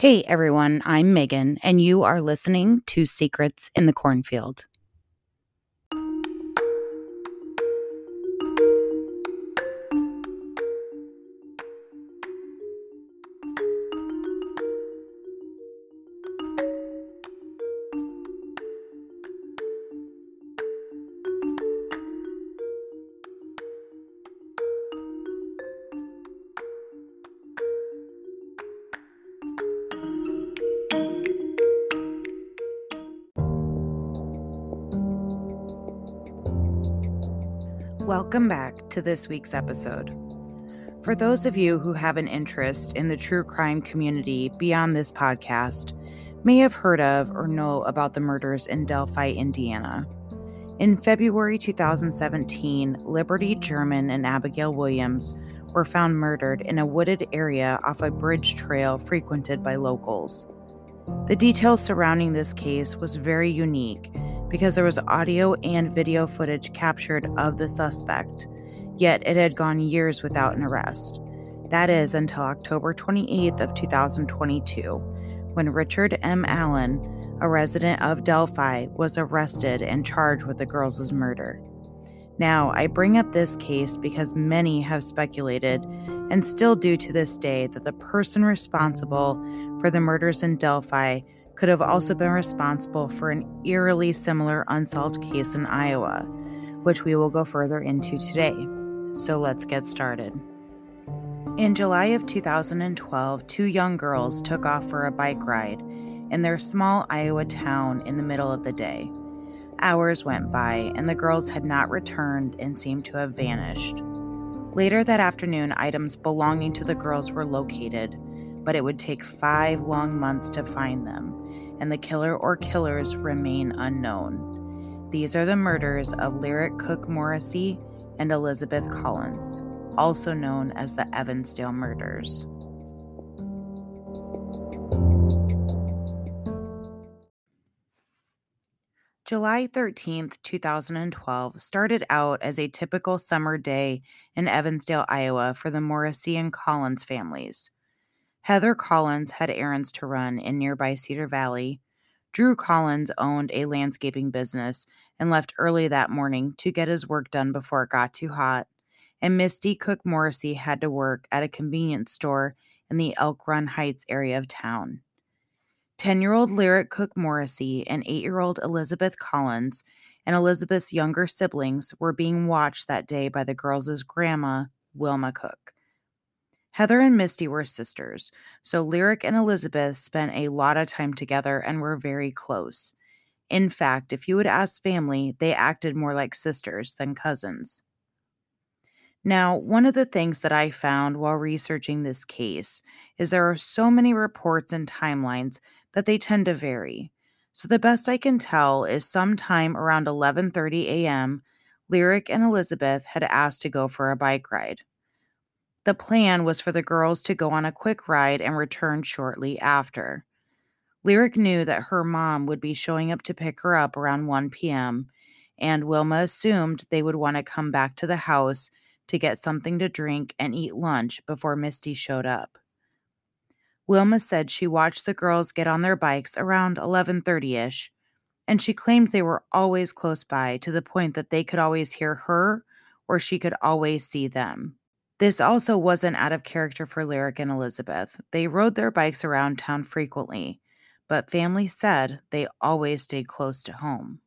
Hey everyone, I'm Megan, and you are listening to Secrets in the Cornfield. Welcome back to this week's episode. For those of you who have an interest in the true crime community beyond this podcast, may have heard of or know about the murders in Delphi, Indiana. In February 2017, Liberty German and Abigail Williams were found murdered in a wooded area off a bridge trail frequented by locals. The details surrounding this case was very unique because there was audio and video footage captured of the suspect, yet it had gone years without an arrest. That is until October 28th of 2022, when Richard M. Allen, a resident of Delphi, was arrested and charged with the girls' murder. Now, I bring up this case because many have speculated, and still do to this day, that the person responsible for the murders in Delphi could have also been responsible for an eerily similar unsolved case in Iowa, which we will go further into today. So let's get started. In July of 2012, two young girls took off for a bike ride in their small Iowa town in the middle of the day. Hours went by, and the girls had not returned and seemed to have vanished. Later that afternoon, items belonging to the girls were located, but it would take five long months to find them and the killer or killers remain unknown. These are the murders of Lyric Cook Morrissey and Elizabeth Collins, also known as the Evansdale murders. July 13th, 2012 started out as a typical summer day in Evansdale, Iowa for the Morrissey and Collins families. Heather Collins had errands to run in nearby Cedar Valley. Drew Collins owned a landscaping business and left early that morning to get his work done before it got too hot. And Misty Cook Morrissey had to work at a convenience store in the Elk Run Heights area of town. 10 year old Lyric Cook Morrissey and 8 year old Elizabeth Collins and Elizabeth's younger siblings were being watched that day by the girls' grandma, Wilma Cook. Heather and Misty were sisters, so Lyric and Elizabeth spent a lot of time together and were very close. In fact, if you would ask family, they acted more like sisters than cousins. Now, one of the things that I found while researching this case is there are so many reports and timelines that they tend to vary. So the best I can tell is sometime around 11:30 a.m., Lyric and Elizabeth had asked to go for a bike ride. The plan was for the girls to go on a quick ride and return shortly after. Lyric knew that her mom would be showing up to pick her up around 1 p.m., and Wilma assumed they would want to come back to the house to get something to drink and eat lunch before Misty showed up. Wilma said she watched the girls get on their bikes around 11:30ish, and she claimed they were always close by to the point that they could always hear her or she could always see them. This also wasn't out of character for Lyric and Elizabeth. They rode their bikes around town frequently, but family said they always stayed close to home.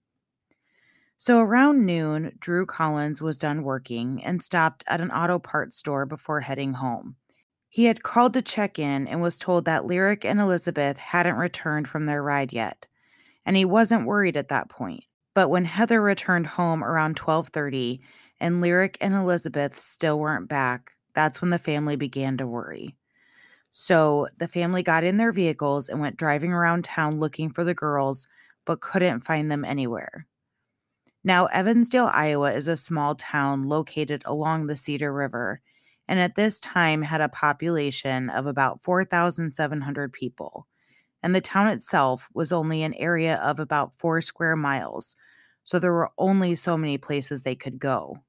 So around noon, Drew Collins was done working and stopped at an auto parts store before heading home. He had called to check in and was told that Lyric and Elizabeth hadn't returned from their ride yet, and he wasn't worried at that point. But when Heather returned home around 12:30, and Lyric and Elizabeth still weren't back, that's when the family began to worry. So the family got in their vehicles and went driving around town looking for the girls, but couldn't find them anywhere. Now, Evansdale, Iowa is a small town located along the Cedar River, and at this time had a population of about 4,700 people. And the town itself was only an area of about four square miles, so there were only so many places they could go.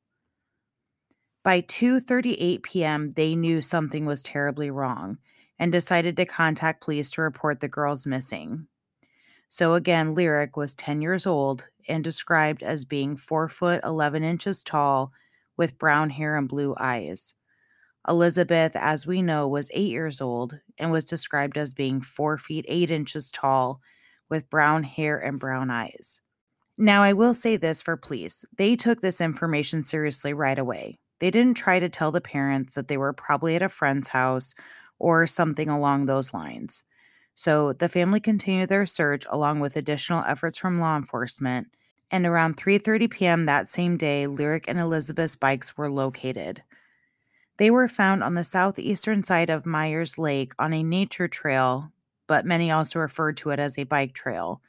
By 2:38 p.m., they knew something was terribly wrong, and decided to contact police to report the girls missing. So again, Lyric was 10 years old and described as being 4 foot 11 inches tall with brown hair and blue eyes. Elizabeth, as we know, was 8 years old and was described as being 4 feet 8 inches tall with brown hair and brown eyes. Now, I will say this for police they took this information seriously right away. They didn't try to tell the parents that they were probably at a friend's house or something along those lines. So the family continued their search along with additional efforts from law enforcement. And around 3:30 p.m. that same day, Lyric and Elizabeth's bikes were located. They were found on the southeastern side of Myers Lake on a nature trail, but many also referred to it as a bike trail,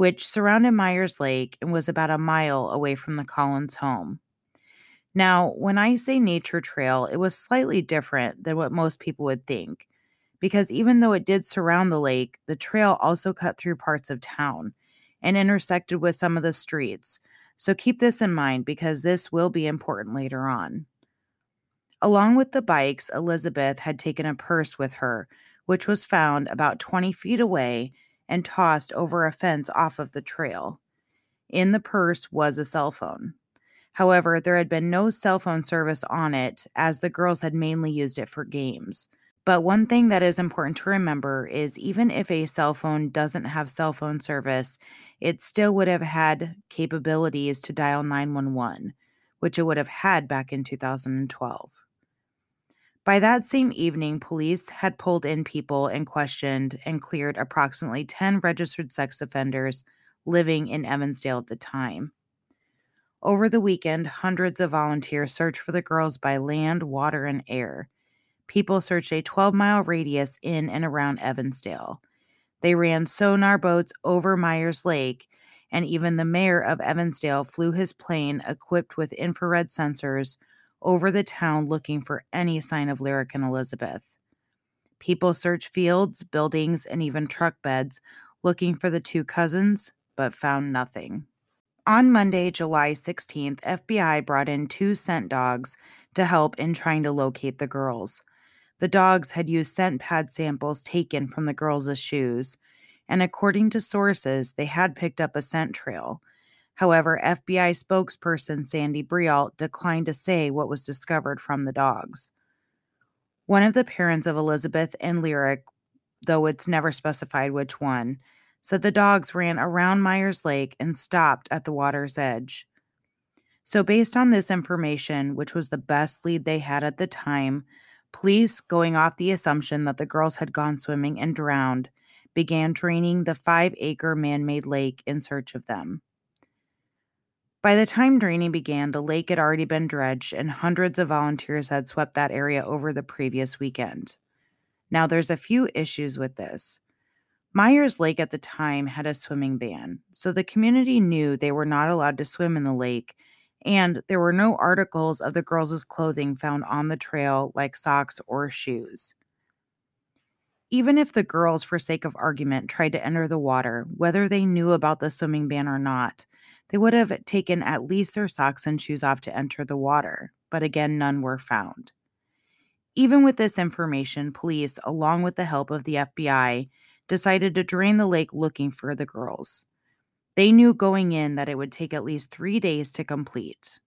which surrounded Myers Lake and was about a mile away from the Collins home. Now, when I say nature trail, it was slightly different than what most people would think because even though it did surround the lake, the trail also cut through parts of town and intersected with some of the streets. So keep this in mind because this will be important later on. Along with the bikes, Elizabeth had taken a purse with her, which was found about 20 feet away and tossed over a fence off of the trail. In the purse was a cell phone. However, there had been no cell phone service on it as the girls had mainly used it for games. But one thing that is important to remember is even if a cell phone doesn't have cell phone service, it still would have had capabilities to dial 911, which it would have had back in 2012. By that same evening, police had pulled in people and questioned and cleared approximately 10 registered sex offenders living in Evansdale at the time. Over the weekend, hundreds of volunteers searched for the girls by land, water, and air people searched a 12 mile radius in and around Evansdale. They ran sonar boats over Myers Lake, and even the mayor of Evansdale flew his plane equipped with infrared sensors over the town looking for any sign of Lyric and Elizabeth. People searched fields, buildings, and even truck beds looking for the two cousins, but found nothing. On Monday, July 16th, FBI brought in two scent dogs to help in trying to locate the girls. The dogs had used scent pad samples taken from the girls' shoes, and according to sources, they had picked up a scent trail. However, FBI spokesperson Sandy Breault declined to say what was discovered from the dogs. One of the parents of Elizabeth and Lyric, though it's never specified which one, said the dogs ran around Myers Lake and stopped at the water's edge. So, based on this information, which was the best lead they had at the time, Police, going off the assumption that the girls had gone swimming and drowned, began draining the five acre man made lake in search of them. By the time draining began, the lake had already been dredged and hundreds of volunteers had swept that area over the previous weekend. Now, there's a few issues with this. Myers Lake at the time had a swimming ban, so the community knew they were not allowed to swim in the lake and there were no articles of the girls' clothing found on the trail, like socks or shoes. Even if the girls, for sake of argument, tried to enter the water, whether they knew about the swimming ban or not, they would have taken at least their socks and shoes off to enter the water, but again, none were found. Even with this information, police, along with the help of the FBI, decided to drain the lake looking for the girls. They knew going in that it would take at least three days to complete.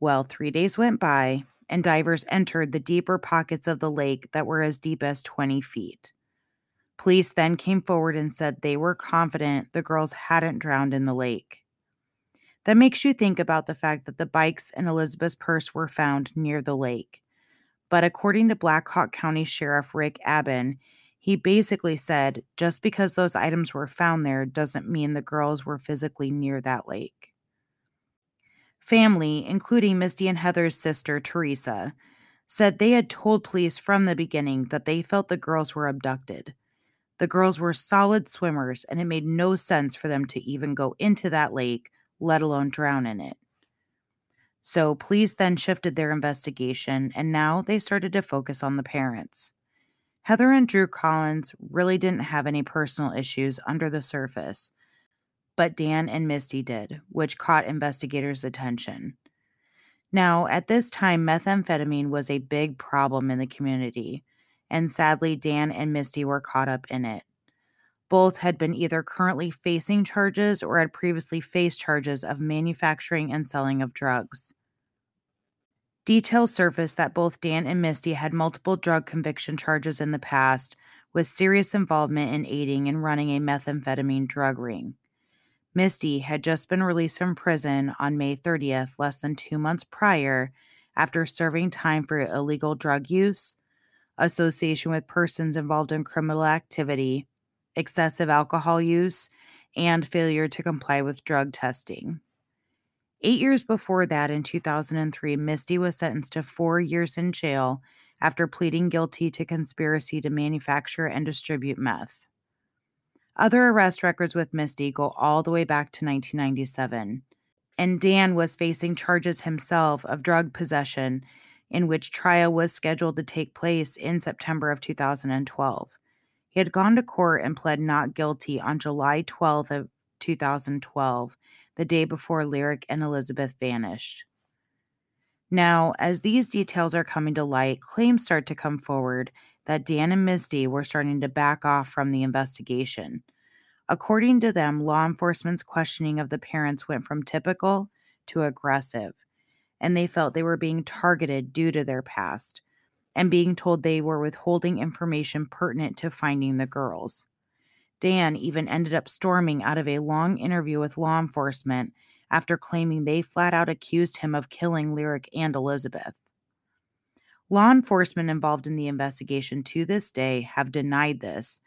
Well, three days went by, and divers entered the deeper pockets of the lake that were as deep as 20 feet. Police then came forward and said they were confident the girls hadn't drowned in the lake. That makes you think about the fact that the bikes and Elizabeth's purse were found near the lake. But according to Black Hawk County Sheriff Rick Abbin, he basically said just because those items were found there doesn't mean the girls were physically near that lake. Family, including Misty and Heather's sister, Teresa, said they had told police from the beginning that they felt the girls were abducted. The girls were solid swimmers, and it made no sense for them to even go into that lake, let alone drown in it. So, police then shifted their investigation, and now they started to focus on the parents. Heather and Drew Collins really didn't have any personal issues under the surface, but Dan and Misty did, which caught investigators' attention. Now, at this time, methamphetamine was a big problem in the community, and sadly, Dan and Misty were caught up in it. Both had been either currently facing charges or had previously faced charges of manufacturing and selling of drugs. Details surfaced that both Dan and Misty had multiple drug conviction charges in the past, with serious involvement in aiding and running a methamphetamine drug ring. Misty had just been released from prison on May 30th, less than two months prior, after serving time for illegal drug use, association with persons involved in criminal activity, excessive alcohol use, and failure to comply with drug testing. Eight years before that, in 2003, Misty was sentenced to four years in jail after pleading guilty to conspiracy to manufacture and distribute meth. Other arrest records with Misty go all the way back to 1997, and Dan was facing charges himself of drug possession, in which trial was scheduled to take place in September of 2012. He had gone to court and pled not guilty on July 12th of 2012, the day before Lyric and Elizabeth vanished. Now, as these details are coming to light, claims start to come forward that Dan and Misty were starting to back off from the investigation. According to them, law enforcement's questioning of the parents went from typical to aggressive, and they felt they were being targeted due to their past and being told they were withholding information pertinent to finding the girls. Dan even ended up storming out of a long interview with law enforcement after claiming they flat out accused him of killing Lyric and Elizabeth. Law enforcement involved in the investigation to this day have denied this.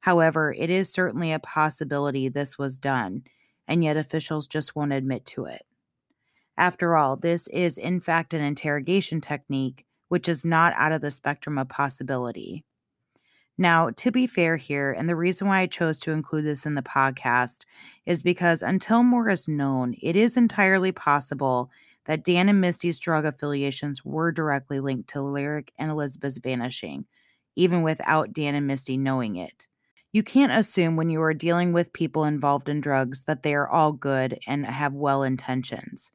However, it is certainly a possibility this was done, and yet officials just won't admit to it. After all, this is in fact an interrogation technique which is not out of the spectrum of possibility. Now, to be fair here, and the reason why I chose to include this in the podcast is because until more is known, it is entirely possible that Dan and Misty's drug affiliations were directly linked to Lyric and Elizabeth's vanishing, even without Dan and Misty knowing it. You can't assume when you are dealing with people involved in drugs that they are all good and have well intentions.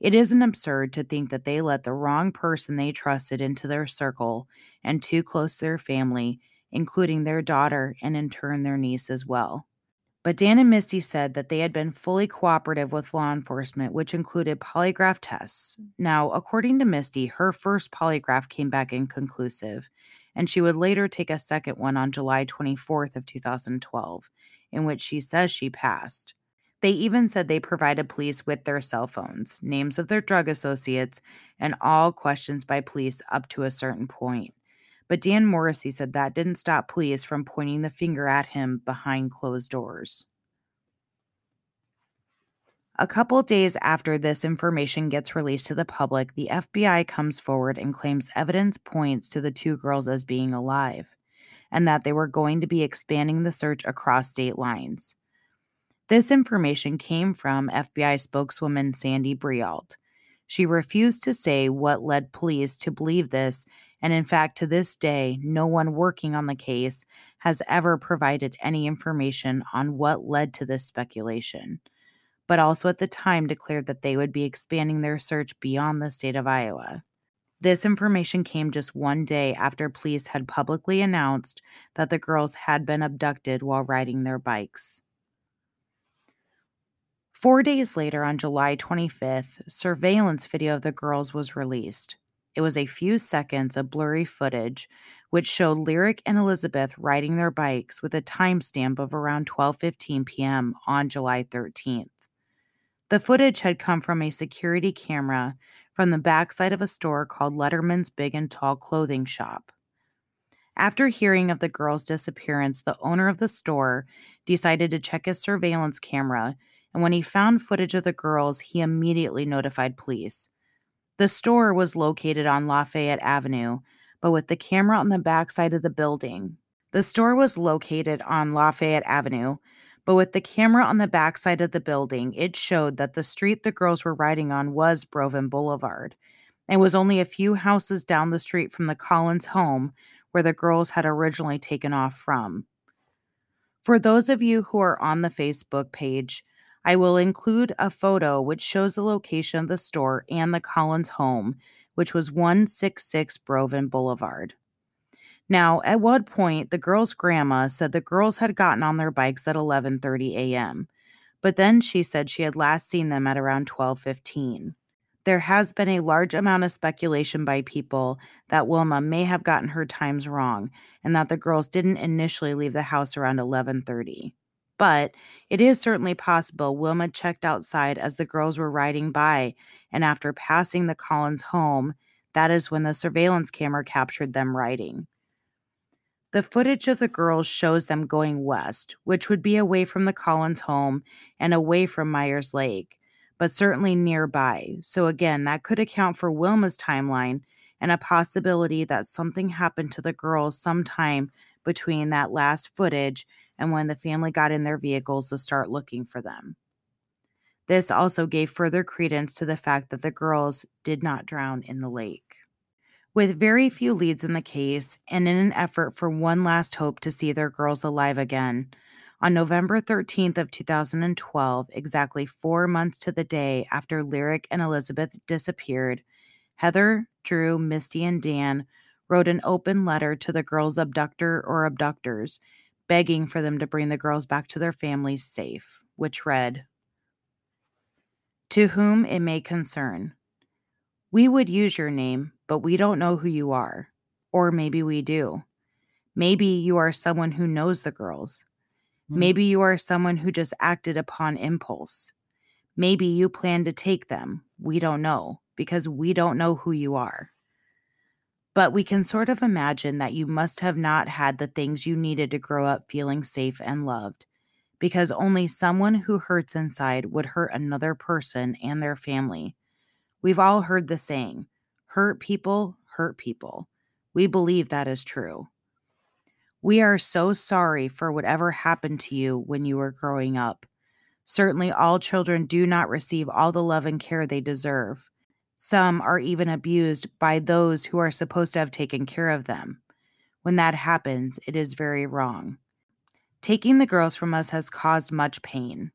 It isn't absurd to think that they let the wrong person they trusted into their circle and too close to their family, including their daughter and in turn their niece as well. But Dan and Misty said that they had been fully cooperative with law enforcement, which included polygraph tests. Now, according to Misty, her first polygraph came back inconclusive, and she would later take a second one on July 24th of 2012, in which she says she passed. They even said they provided police with their cell phones, names of their drug associates, and all questions by police up to a certain point. But Dan Morrissey said that didn't stop police from pointing the finger at him behind closed doors. A couple days after this information gets released to the public, the FBI comes forward and claims evidence points to the two girls as being alive, and that they were going to be expanding the search across state lines. This information came from FBI spokeswoman Sandy Breault. She refused to say what led police to believe this, and in fact, to this day, no one working on the case has ever provided any information on what led to this speculation, but also at the time declared that they would be expanding their search beyond the state of Iowa. This information came just one day after police had publicly announced that the girls had been abducted while riding their bikes. Four days later, on July 25th, surveillance video of the girls was released. It was a few seconds of blurry footage which showed Lyric and Elizabeth riding their bikes with a timestamp of around 12:15 p.m. on July 13th. The footage had come from a security camera from the backside of a store called Letterman's Big and Tall Clothing Shop. After hearing of the girl's disappearance, the owner of the store decided to check his surveillance camera and when he found footage of the girls, he immediately notified police. The store was located on Lafayette Avenue, but with the camera on the backside of the building. The store was located on Lafayette Avenue, but with the camera on the backside of the building, it showed that the street the girls were riding on was Brovin Boulevard and was only a few houses down the street from the Collins home where the girls had originally taken off from. For those of you who are on the Facebook page, I will include a photo which shows the location of the store and the Collins home, which was 166 Brovin Boulevard. Now, at one point, the girls' grandma said the girls had gotten on their bikes at 11:30 a.m., but then she said she had last seen them at around 12:15. There has been a large amount of speculation by people that Wilma may have gotten her times wrong and that the girls didn't initially leave the house around 11:30. But it is certainly possible Wilma checked outside as the girls were riding by, and after passing the Collins home, that is when the surveillance camera captured them riding. The footage of the girls shows them going west, which would be away from the Collins home and away from Myers Lake, but certainly nearby. So, again, that could account for Wilma's timeline and a possibility that something happened to the girls sometime between that last footage and when the family got in their vehicles to start looking for them. This also gave further credence to the fact that the girls did not drown in the lake. With very few leads in the case, and in an effort for one last hope to see their girls alive again, on November 13th of 2012, exactly 4 months to the day after Lyric and Elizabeth disappeared, Heather, Drew, Misty, and Dan wrote an open letter to the girls' abductor or abductors begging for them to bring the girls back to their families safe, which read To whom it may concern, we would use your name, but we don't know who you are. Or maybe we do. Maybe you are someone who knows the girls. Mm-hmm. Maybe you are someone who just acted upon impulse. Maybe you plan to take them. We don't know because we don't know who you are. But we can sort of imagine that you must have not had the things you needed to grow up feeling safe and loved, because only someone who hurts inside would hurt another person and their family. We've all heard the saying hurt people, hurt people. We believe that is true. We are so sorry for whatever happened to you when you were growing up. Certainly, all children do not receive all the love and care they deserve. Some are even abused by those who are supposed to have taken care of them. When that happens, it is very wrong. Taking the girls from us has caused much pain.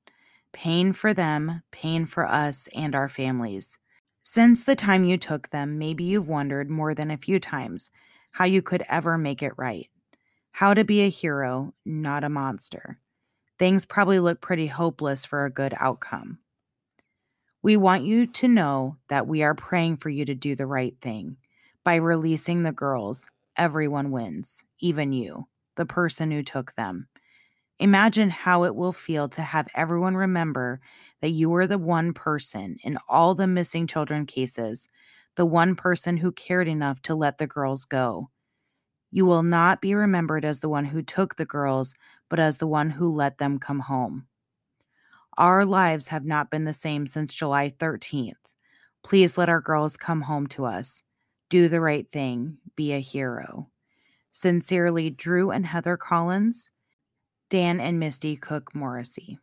Pain for them, pain for us and our families. Since the time you took them, maybe you've wondered more than a few times how you could ever make it right. How to be a hero, not a monster. Things probably look pretty hopeless for a good outcome. We want you to know that we are praying for you to do the right thing. By releasing the girls, everyone wins, even you, the person who took them. Imagine how it will feel to have everyone remember that you were the one person in all the missing children cases, the one person who cared enough to let the girls go. You will not be remembered as the one who took the girls, but as the one who let them come home. Our lives have not been the same since July 13th. Please let our girls come home to us. Do the right thing. Be a hero. Sincerely, Drew and Heather Collins, Dan and Misty Cook Morrissey.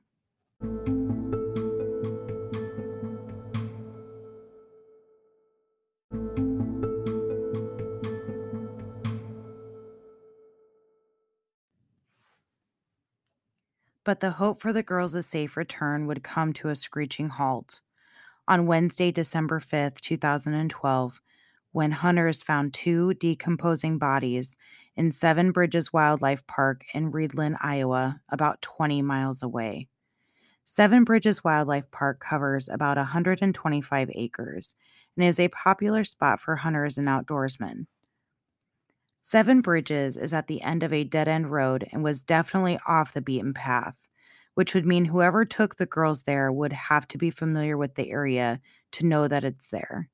But the hope for the girls' safe return would come to a screeching halt. On Wednesday, December 5th, 2012, when hunters found two decomposing bodies in Seven Bridges Wildlife Park in Reidland, Iowa, about 20 miles away. Seven Bridges Wildlife Park covers about 125 acres and is a popular spot for hunters and outdoorsmen. Seven Bridges is at the end of a dead end road and was definitely off the beaten path, which would mean whoever took the girls there would have to be familiar with the area to know that it's there.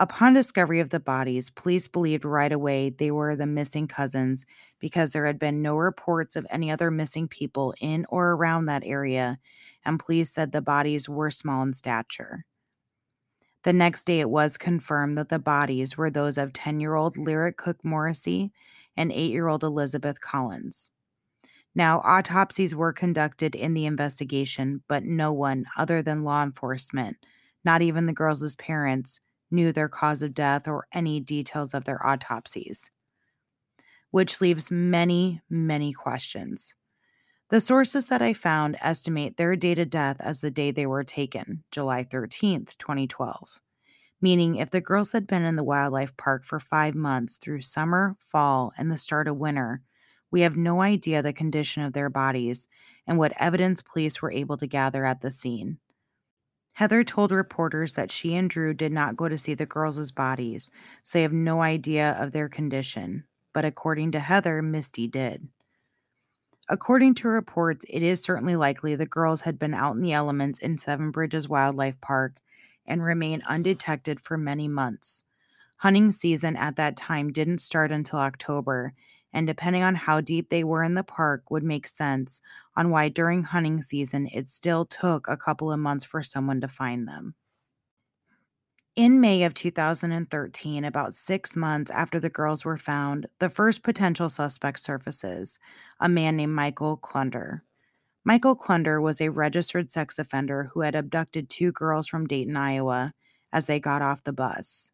Upon discovery of the bodies, police believed right away they were the missing cousins because there had been no reports of any other missing people in or around that area, and police said the bodies were small in stature. The next day, it was confirmed that the bodies were those of 10 year old Lyric Cook Morrissey and 8 year old Elizabeth Collins. Now, autopsies were conducted in the investigation, but no one other than law enforcement, not even the girls' parents, knew their cause of death or any details of their autopsies, which leaves many, many questions. The sources that I found estimate their date of death as the day they were taken, July 13th, 2012. meaning if the girls had been in the wildlife park for five months through summer, fall, and the start of winter, we have no idea the condition of their bodies and what evidence police were able to gather at the scene. Heather told reporters that she and Drew did not go to see the girls' bodies, so they have no idea of their condition. But according to Heather, Misty did. According to reports, it is certainly likely the girls had been out in the elements in Seven Bridges Wildlife Park and remained undetected for many months. Hunting season at that time didn't start until October, and depending on how deep they were in the park would make sense on why during hunting season it still took a couple of months for someone to find them. In May of 2013, about six months after the girls were found, the first potential suspect surfaces a man named Michael Klunder. Michael Klunder was a registered sex offender who had abducted two girls from Dayton, Iowa, as they got off the bus.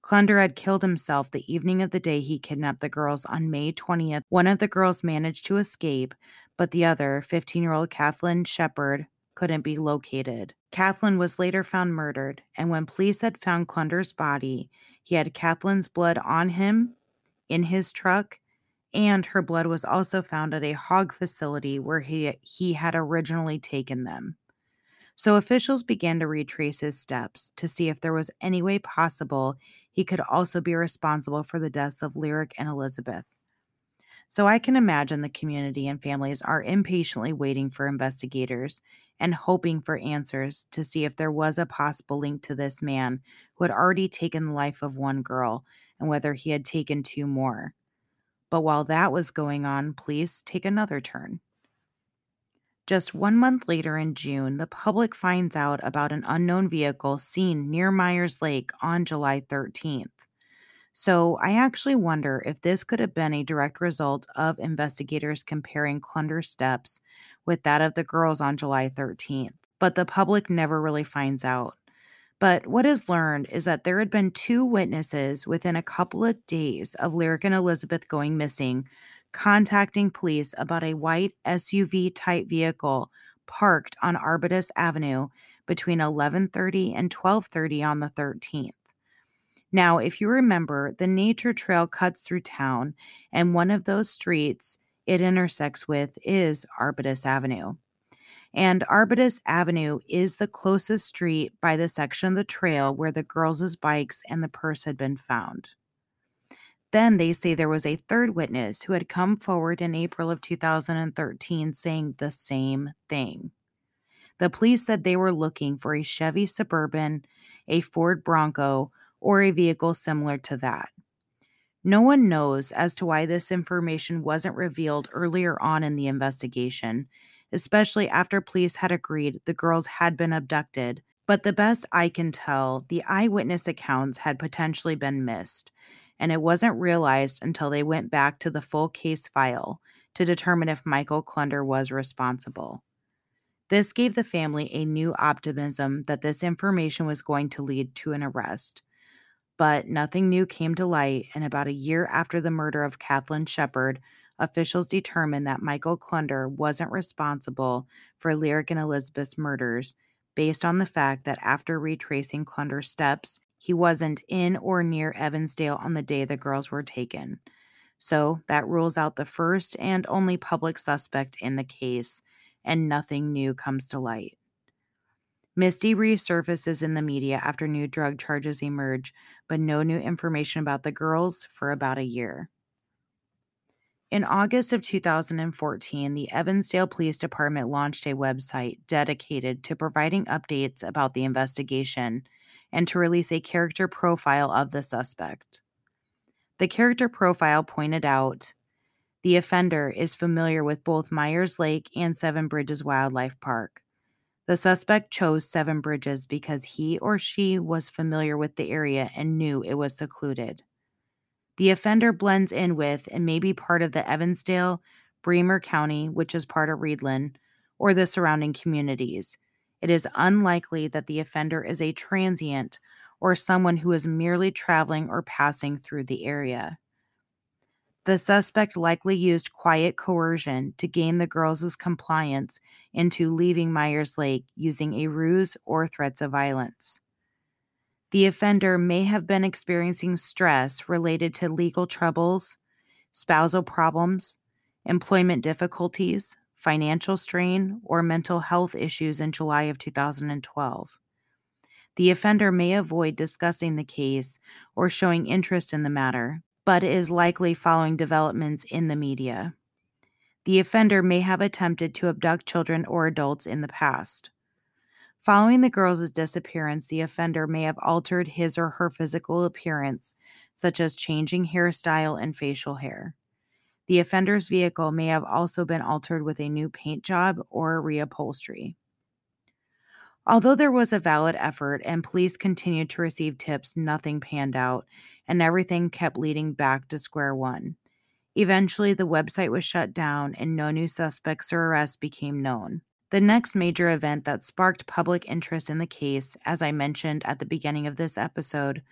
Klunder had killed himself the evening of the day he kidnapped the girls on May 20th. One of the girls managed to escape, but the other, 15 year old Kathleen Shepard, couldn't be located. Kathleen was later found murdered, and when police had found Klunder's body, he had Kathleen's blood on him, in his truck, and her blood was also found at a hog facility where he, he had originally taken them. So officials began to retrace his steps to see if there was any way possible he could also be responsible for the deaths of Lyric and Elizabeth. So I can imagine the community and families are impatiently waiting for investigators and hoping for answers to see if there was a possible link to this man who had already taken the life of one girl and whether he had taken two more. But while that was going on, police take another turn. Just one month later in June, the public finds out about an unknown vehicle seen near Myers Lake on July 13th. So I actually wonder if this could have been a direct result of investigators comparing Klunder's steps with that of the girls on July 13th. But the public never really finds out. But what is learned is that there had been two witnesses within a couple of days of Lyric and Elizabeth going missing contacting police about a white SUV type vehicle parked on Arbutus Avenue between 11:30 and 12:30 on the 13th. Now, if you remember, the nature trail cuts through town and one of those streets it intersects with is Arbutus Avenue. And Arbutus Avenue is the closest street by the section of the trail where the girls' bikes and the purse had been found. Then they say there was a third witness who had come forward in April of 2013 saying the same thing. The police said they were looking for a Chevy Suburban, a Ford Bronco, or a vehicle similar to that. No one knows as to why this information wasn't revealed earlier on in the investigation, especially after police had agreed the girls had been abducted. But the best I can tell, the eyewitness accounts had potentially been missed, and it wasn't realized until they went back to the full case file to determine if Michael Klunder was responsible. This gave the family a new optimism that this information was going to lead to an arrest. But nothing new came to light, and about a year after the murder of Kathleen Shepard, officials determined that Michael Klunder wasn't responsible for Lyric and Elizabeth's murders based on the fact that after retracing Klunder's steps, he wasn't in or near Evansdale on the day the girls were taken. So that rules out the first and only public suspect in the case, and nothing new comes to light. Misty resurfaces in the media after new drug charges emerge, but no new information about the girls for about a year. In August of 2014, the Evansdale Police Department launched a website dedicated to providing updates about the investigation and to release a character profile of the suspect. The character profile pointed out the offender is familiar with both Myers Lake and Seven Bridges Wildlife Park. The suspect chose Seven Bridges because he or she was familiar with the area and knew it was secluded. The offender blends in with and may be part of the Evansdale, Bremer County, which is part of Reidland, or the surrounding communities, it is unlikely that the offender is a transient or someone who is merely traveling or passing through the area. The suspect likely used quiet coercion to gain the girls' compliance into leaving Myers Lake using a ruse or threats of violence. The offender may have been experiencing stress related to legal troubles, spousal problems, employment difficulties, financial strain, or mental health issues in July of 2012. The offender may avoid discussing the case or showing interest in the matter, but is likely following developments in the media. The offender may have attempted to abduct children or adults in the past. Following the girls' disappearance, the offender may have altered his or her physical appearance, such as changing hairstyle and facial hair. The offender's vehicle may have also been altered with a new paint job or reupholstery. Although there was a valid effort and police continued to receive tips, nothing panned out, and everything kept leading back to square one. Eventually, the website was shut down and no new suspects or arrests became known. The next major event that sparked public interest in the case, as I mentioned at the beginning of this episode,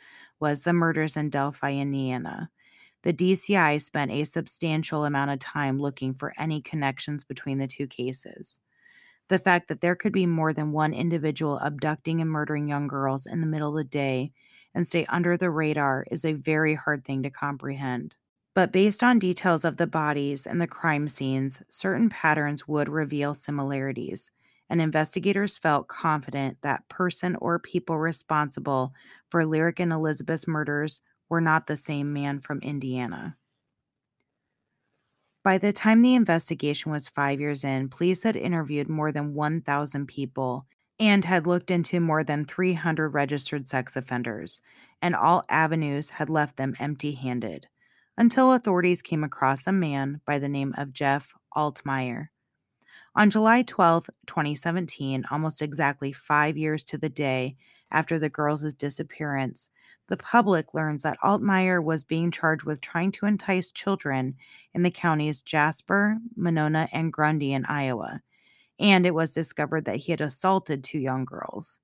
was the murders in Delphi, and Indiana. The DCI spent a substantial amount of time looking for any connections between the two cases. The fact that there could be more than one individual abducting and murdering young girls in the middle of the day and stay under the radar is a very hard thing to comprehend. But based on details of the bodies and the crime scenes, certain patterns would reveal similarities, and investigators felt confident that person or people responsible for Lyric and Elizabeth's murders were not the same man from Indiana. By the time the investigation was five years in, police had interviewed more than 1,000 people and had looked into more than 300 registered sex offenders, and all avenues had left them empty handed until authorities came across a man by the name of Jeff Altmaier. On July 12, 2017, almost exactly five years to the day after the girls' disappearance, the public learns that Altmaier was being charged with trying to entice children in the counties Jasper, Monona, and Grundy in Iowa, and it was discovered that he had assaulted two young girls.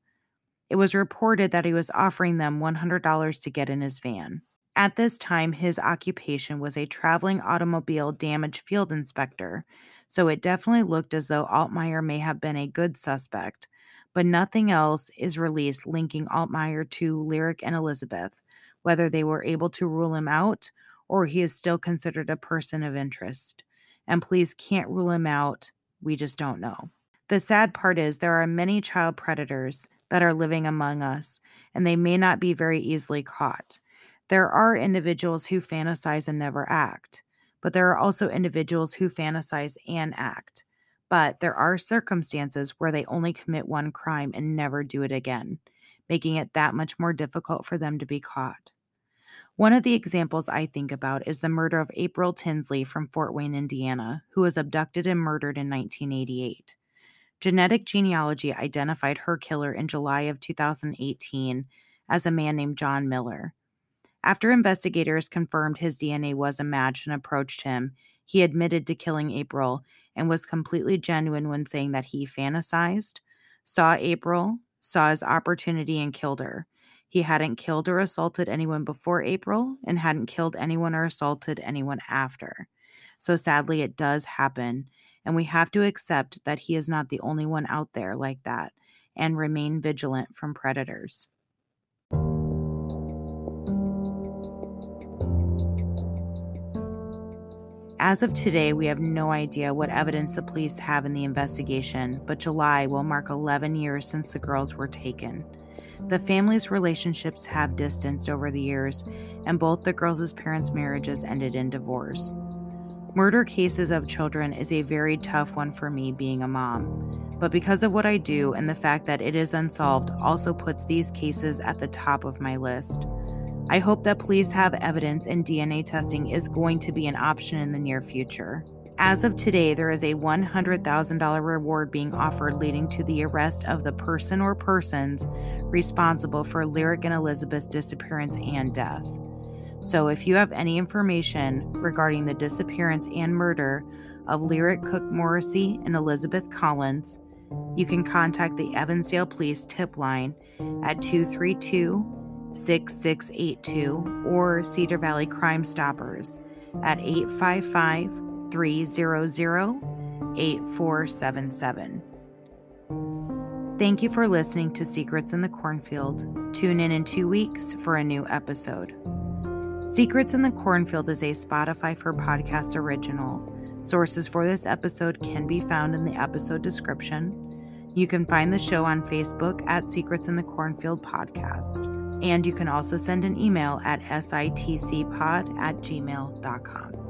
It was reported that he was offering them $100 to get in his van. At this time, his occupation was a traveling automobile damage field inspector, so it definitely looked as though Altmaier may have been a good suspect, but nothing else is released linking Altmaier to Lyric and Elizabeth, whether they were able to rule him out or he is still considered a person of interest. And police can't rule him out, we just don't know. The sad part is there are many child predators that are living among us, and they may not be very easily caught. There are individuals who fantasize and never act, but there are also individuals who fantasize and act. But there are circumstances where they only commit one crime and never do it again, making it that much more difficult for them to be caught. One of the examples I think about is the murder of April Tinsley from Fort Wayne, Indiana, who was abducted and murdered in 1988. Genetic genealogy identified her killer in July of 2018 as a man named John Miller. After investigators confirmed his DNA was a match and approached him, he admitted to killing April and was completely genuine when saying that he fantasized, saw April, saw his opportunity, and killed her. He hadn't killed or assaulted anyone before April and hadn't killed anyone or assaulted anyone after. So sadly, it does happen, and we have to accept that he is not the only one out there like that and remain vigilant from predators. As of today, we have no idea what evidence the police have in the investigation, but July will mark 11 years since the girls were taken. The family's relationships have distanced over the years, and both the girls' parents' marriages ended in divorce. Murder cases of children is a very tough one for me being a mom, but because of what I do and the fact that it is unsolved also puts these cases at the top of my list. I hope that police have evidence and DNA testing is going to be an option in the near future. As of today, there is a $100,000 reward being offered leading to the arrest of the person or persons responsible for Lyric and Elizabeth's disappearance and death. So, if you have any information regarding the disappearance and murder of Lyric Cook Morrissey and Elizabeth Collins, you can contact the Evansdale Police tip line at 232 6682 or Cedar Valley Crime Stoppers at 855 300 8477. Thank you for listening to Secrets in the Cornfield. Tune in in two weeks for a new episode. Secrets in the Cornfield is a Spotify for Podcasts original. Sources for this episode can be found in the episode description. You can find the show on Facebook at Secrets in the Cornfield Podcast. And you can also send an email at sitcpod at gmail.com.